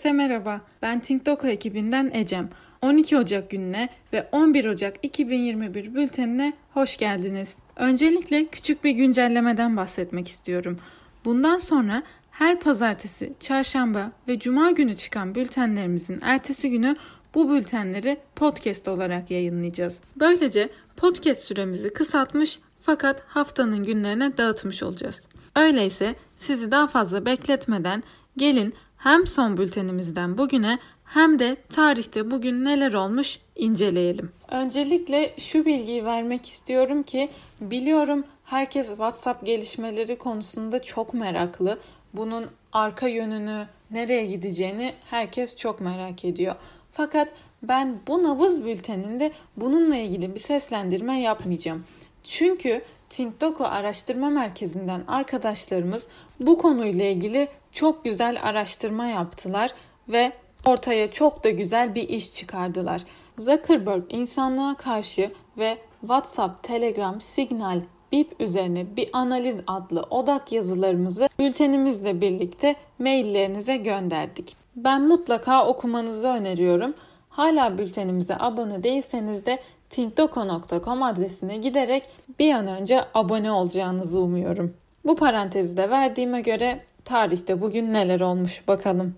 Herkese merhaba. Ben TinkDoku ekibinden Ecem. 12 Ocak gününe ve 11 Ocak 2021 bültenine hoş geldiniz. Öncelikle küçük bir güncellemeden bahsetmek istiyorum. Bundan sonra her pazartesi, çarşamba ve cuma günü çıkan bültenlerimizin ertesi günü bu bültenleri podcast olarak yayınlayacağız. Böylece podcast süremizi kısaltmış fakat haftanın günlerine dağıtmış olacağız. Öyleyse sizi daha fazla bekletmeden gelin hem son bültenimizden bugüne hem de tarihte bugün neler olmuş inceleyelim. Öncelikle şu bilgiyi vermek istiyorum ki biliyorum herkes WhatsApp gelişmeleri konusunda çok meraklı. Bunun arka yönünü, nereye gideceğini herkes çok merak ediyor. Fakat ben bu nabız bülteninde bununla ilgili bir seslendirme yapmayacağım. Çünkü TinkDoku Araştırma Merkezi'nden arkadaşlarımız bu konuyla ilgili çok güzel araştırma yaptılar ve ortaya çok da güzel bir iş çıkardılar. Zuckerberg insanlığa karşı ve WhatsApp, Telegram, Signal, Bip üzerine bir analiz adlı odak yazılarımızı bültenimizle birlikte maillerinize gönderdik. Ben mutlaka okumanızı öneriyorum. Hala bültenimize abone değilseniz de thinkdoko.com adresine giderek bir an önce abone olacağınızı umuyorum. Bu parantezi de verdiğime göre tarihte bugün neler olmuş bakalım.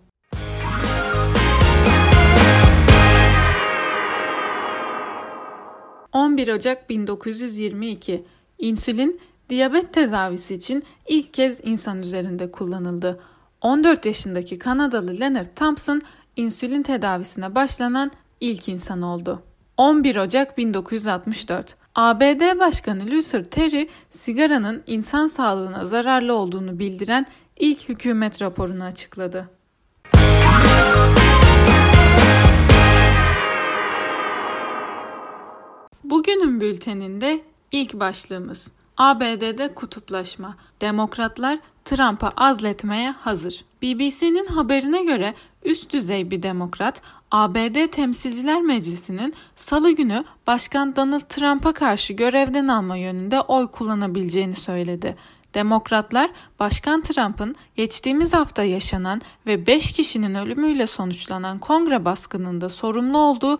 ...11 Ocak 1922 insülin diyabet tedavisi için ilk kez insan üzerinde kullanıldı. 14 yaşındaki Kanadalı Leonard Thompson insülin tedavisine başlanan ilk insan oldu. 11 Ocak 1964 ABD Başkanı Luther Terry sigaranın insan sağlığına zararlı olduğunu bildiren ilk hükümet raporunu açıkladı. Bugünün bülteninde ilk başlığımız ABD'de kutuplaşma. Demokratlar Trump'a azletmeye hazır. BBC'nin haberine göre üst düzey bir demokrat ABD Temsilciler Meclisi'nin salı günü Başkan Donald Trump'a karşı görevden alma yönünde oy kullanabileceğini söyledi. Demokratlar Başkan Trump'ın geçtiğimiz hafta yaşanan ve 5 kişinin ölümüyle sonuçlanan kongre baskınında sorumlu olduğu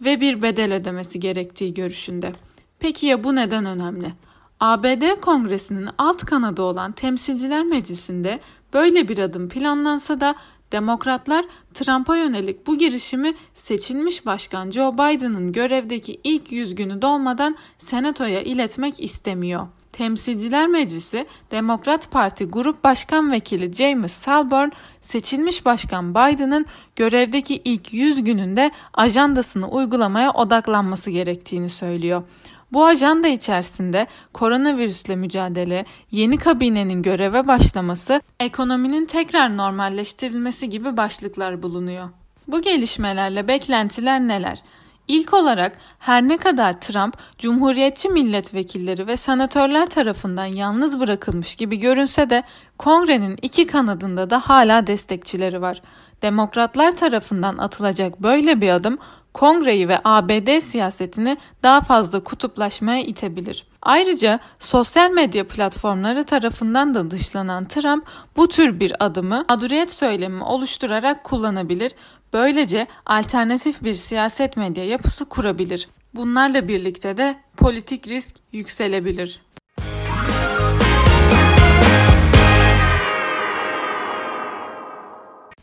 ve bir bedel ödemesi gerektiği görüşünde. Peki ya bu neden önemli? ABD Kongresi'nin alt kanadı olan Temsilciler Meclisi'nde böyle bir adım planlansa da Demokratlar Trump'a yönelik bu girişimi seçilmiş başkan Joe Biden'ın görevdeki ilk 100 günü dolmadan Senato'ya iletmek istemiyor. Temsilciler Meclisi Demokrat Parti Grup Başkan Vekili James Salburn seçilmiş başkan Biden'ın görevdeki ilk 100 gününde ajandasını uygulamaya odaklanması gerektiğini söylüyor. Bu ajanda içerisinde koronavirüsle mücadele, yeni kabinenin göreve başlaması, ekonominin tekrar normalleştirilmesi gibi başlıklar bulunuyor. Bu gelişmelerle beklentiler neler? İlk olarak her ne kadar Trump cumhuriyetçi milletvekilleri ve senatörler tarafından yalnız bırakılmış gibi görünse de kongrenin iki kanadında da hala destekçileri var. Demokratlar tarafından atılacak böyle bir adım kongreyi ve ABD siyasetini daha fazla kutuplaşmaya itebilir. Ayrıca sosyal medya platformları tarafından da dışlanan Trump bu tür bir adımı mağduriyet söylemi oluşturarak kullanabilir. Böylece alternatif bir siyaset medya yapısı kurabilir. Bunlarla birlikte de politik risk yükselebilir.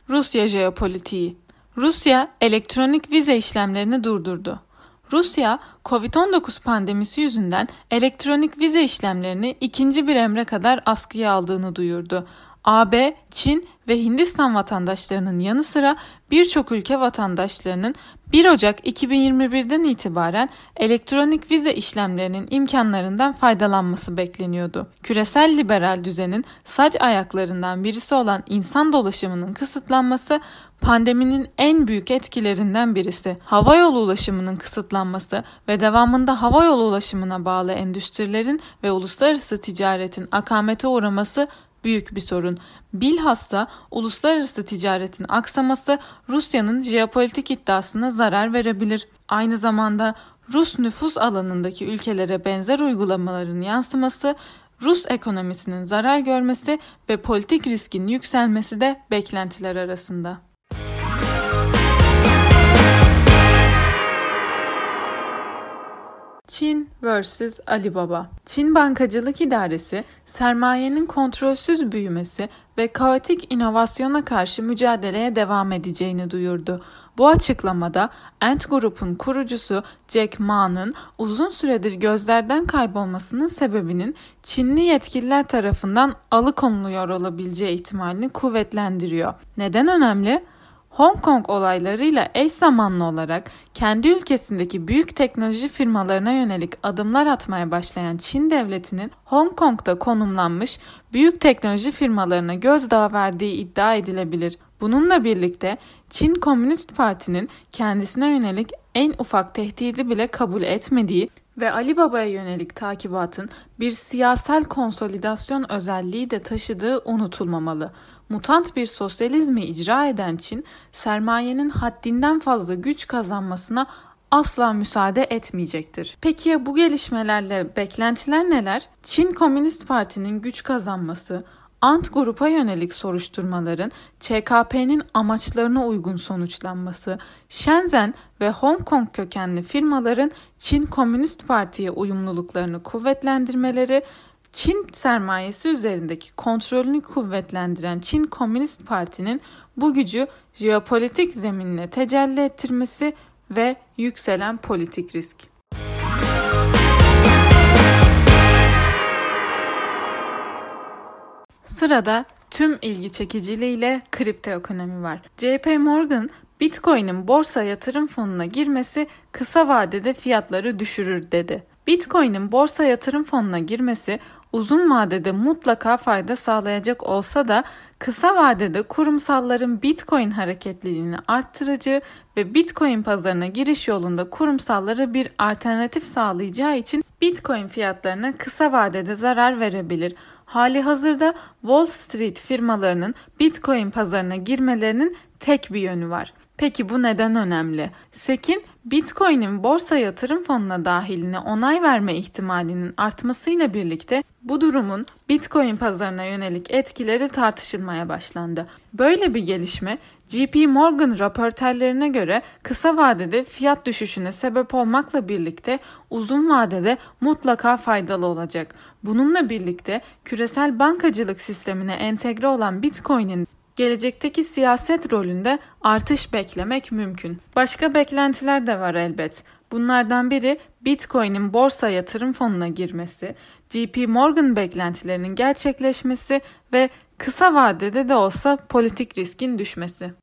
Rusya jeopolitiği Rusya elektronik vize işlemlerini durdurdu. Rusya, Covid-19 pandemisi yüzünden elektronik vize işlemlerini ikinci bir emre kadar askıya aldığını duyurdu. AB, Çin ve Hindistan vatandaşlarının yanı sıra birçok ülke vatandaşlarının 1 Ocak 2021'den itibaren elektronik vize işlemlerinin imkanlarından faydalanması bekleniyordu. Küresel liberal düzenin saç ayaklarından birisi olan insan dolaşımının kısıtlanması pandeminin en büyük etkilerinden birisi. Hava yolu ulaşımının kısıtlanması ve devamında hava yolu ulaşımına bağlı endüstrilerin ve uluslararası ticaretin akamete uğraması büyük bir sorun. Bilhassa uluslararası ticaretin aksaması Rusya'nın jeopolitik iddiasına zarar verebilir. Aynı zamanda Rus nüfus alanındaki ülkelere benzer uygulamaların yansıması Rus ekonomisinin zarar görmesi ve politik riskin yükselmesi de beklentiler arasında. Çin vs. Alibaba Çin Bankacılık İdaresi, sermayenin kontrolsüz büyümesi ve kaotik inovasyona karşı mücadeleye devam edeceğini duyurdu. Bu açıklamada Ant Group'un kurucusu Jack Ma'nın uzun süredir gözlerden kaybolmasının sebebinin Çinli yetkililer tarafından alıkonuluyor olabileceği ihtimalini kuvvetlendiriyor. Neden önemli? Hong Kong olaylarıyla eş zamanlı olarak kendi ülkesindeki büyük teknoloji firmalarına yönelik adımlar atmaya başlayan Çin devletinin Hong Kong'da konumlanmış büyük teknoloji firmalarına gözdağı verdiği iddia edilebilir. Bununla birlikte Çin Komünist Parti'nin kendisine yönelik en ufak tehdidi bile kabul etmediği ve Ali Baba'ya yönelik takibatın bir siyasal konsolidasyon özelliği de taşıdığı unutulmamalı. Mutant bir sosyalizmi icra eden Çin, sermayenin haddinden fazla güç kazanmasına asla müsaade etmeyecektir. Peki ya bu gelişmelerle beklentiler neler? Çin Komünist Parti'nin güç kazanması, Ant grupa yönelik soruşturmaların ÇKP'nin amaçlarına uygun sonuçlanması, Shenzhen ve Hong Kong kökenli firmaların Çin Komünist Parti'ye uyumluluklarını kuvvetlendirmeleri, Çin sermayesi üzerindeki kontrolünü kuvvetlendiren Çin Komünist Parti'nin bu gücü jeopolitik zeminine tecelli ettirmesi ve yükselen politik risk. Sırada tüm ilgi çekiciliğiyle kripto ekonomi var. JP Morgan, Bitcoin'in borsa yatırım fonuna girmesi kısa vadede fiyatları düşürür dedi. Bitcoin'in borsa yatırım fonuna girmesi uzun vadede mutlaka fayda sağlayacak olsa da kısa vadede kurumsalların Bitcoin hareketliliğini arttırıcı ve Bitcoin pazarına giriş yolunda kurumsallara bir alternatif sağlayacağı için Bitcoin fiyatlarına kısa vadede zarar verebilir. Hali hazırda Wall Street firmalarının Bitcoin pazarına girmelerinin tek bir yönü var. Peki bu neden önemli? SEC'in Bitcoin'in borsa yatırım fonuna dahiline onay verme ihtimalinin artmasıyla birlikte bu durumun Bitcoin pazarına yönelik etkileri tartışılmaya başlandı. Böyle bir gelişme JP Morgan raporterlerine göre kısa vadede fiyat düşüşüne sebep olmakla birlikte uzun vadede mutlaka faydalı olacak. Bununla birlikte küresel bankacılık sistemine entegre olan Bitcoin'in gelecekteki siyaset rolünde artış beklemek mümkün. Başka beklentiler de var elbet. Bunlardan biri Bitcoin'in borsa yatırım fonuna girmesi, JP Morgan beklentilerinin gerçekleşmesi ve kısa vadede de olsa politik riskin düşmesi.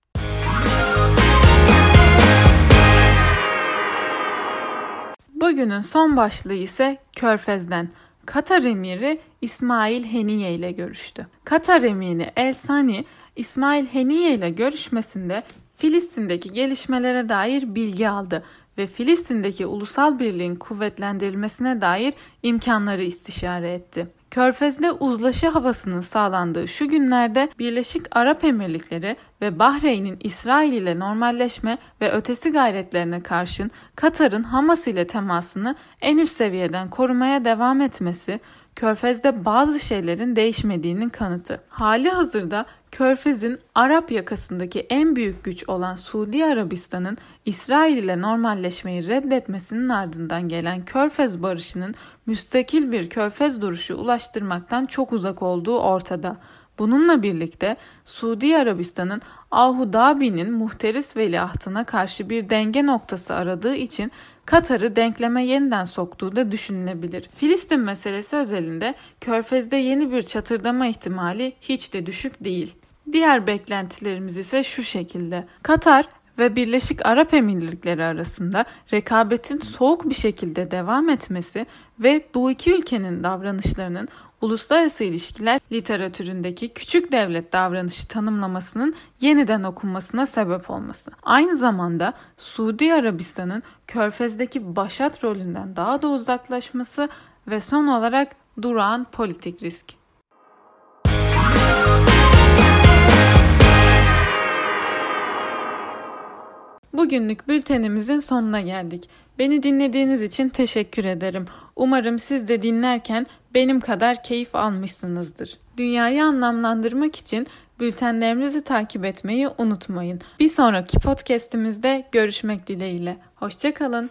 Bugünün son başlığı ise Körfez'den. Katar emiri İsmail Heniye ile görüştü. Katar emiri El Sani İsmail Heniye ile görüşmesinde Filistin'deki gelişmelere dair bilgi aldı ve Filistin'deki ulusal birliğin kuvvetlendirilmesine dair imkanları istişare etti. Körfez'de uzlaşı havasının sağlandığı şu günlerde Birleşik Arap Emirlikleri ve Bahreyn'in İsrail ile normalleşme ve ötesi gayretlerine karşın Katar'ın Hamas ile temasını en üst seviyeden korumaya devam etmesi, Körfez'de bazı şeylerin değişmediğinin kanıtı. Hali hazırda Körfez'in Arap yakasındaki en büyük güç olan Suudi Arabistan'ın İsrail ile normalleşmeyi reddetmesinin ardından gelen Körfez barışının müstakil bir Körfez duruşu ulaştırmaktan çok uzak olduğu ortada. Bununla birlikte Suudi Arabistan'ın Ahu Dhabi'nin muhteris veliahtına karşı bir denge noktası aradığı için Katar'ı denkleme yeniden soktuğu da düşünülebilir. Filistin meselesi özelinde Körfez'de yeni bir çatırdama ihtimali hiç de düşük değil. Diğer beklentilerimiz ise şu şekilde. Katar ve Birleşik Arap Emirlikleri arasında rekabetin soğuk bir şekilde devam etmesi ve bu iki ülkenin davranışlarının uluslararası ilişkiler literatüründeki küçük devlet davranışı tanımlamasının yeniden okunmasına sebep olması. Aynı zamanda Suudi Arabistan'ın Körfez'deki başat rolünden daha da uzaklaşması ve son olarak durağan politik risk. Bugünlük bültenimizin sonuna geldik. Beni dinlediğiniz için teşekkür ederim. Umarım siz de dinlerken benim kadar keyif almışsınızdır. Dünyayı anlamlandırmak için bültenlerimizi takip etmeyi unutmayın. Bir sonraki podcast'imizde görüşmek dileğiyle. Hoşçakalın.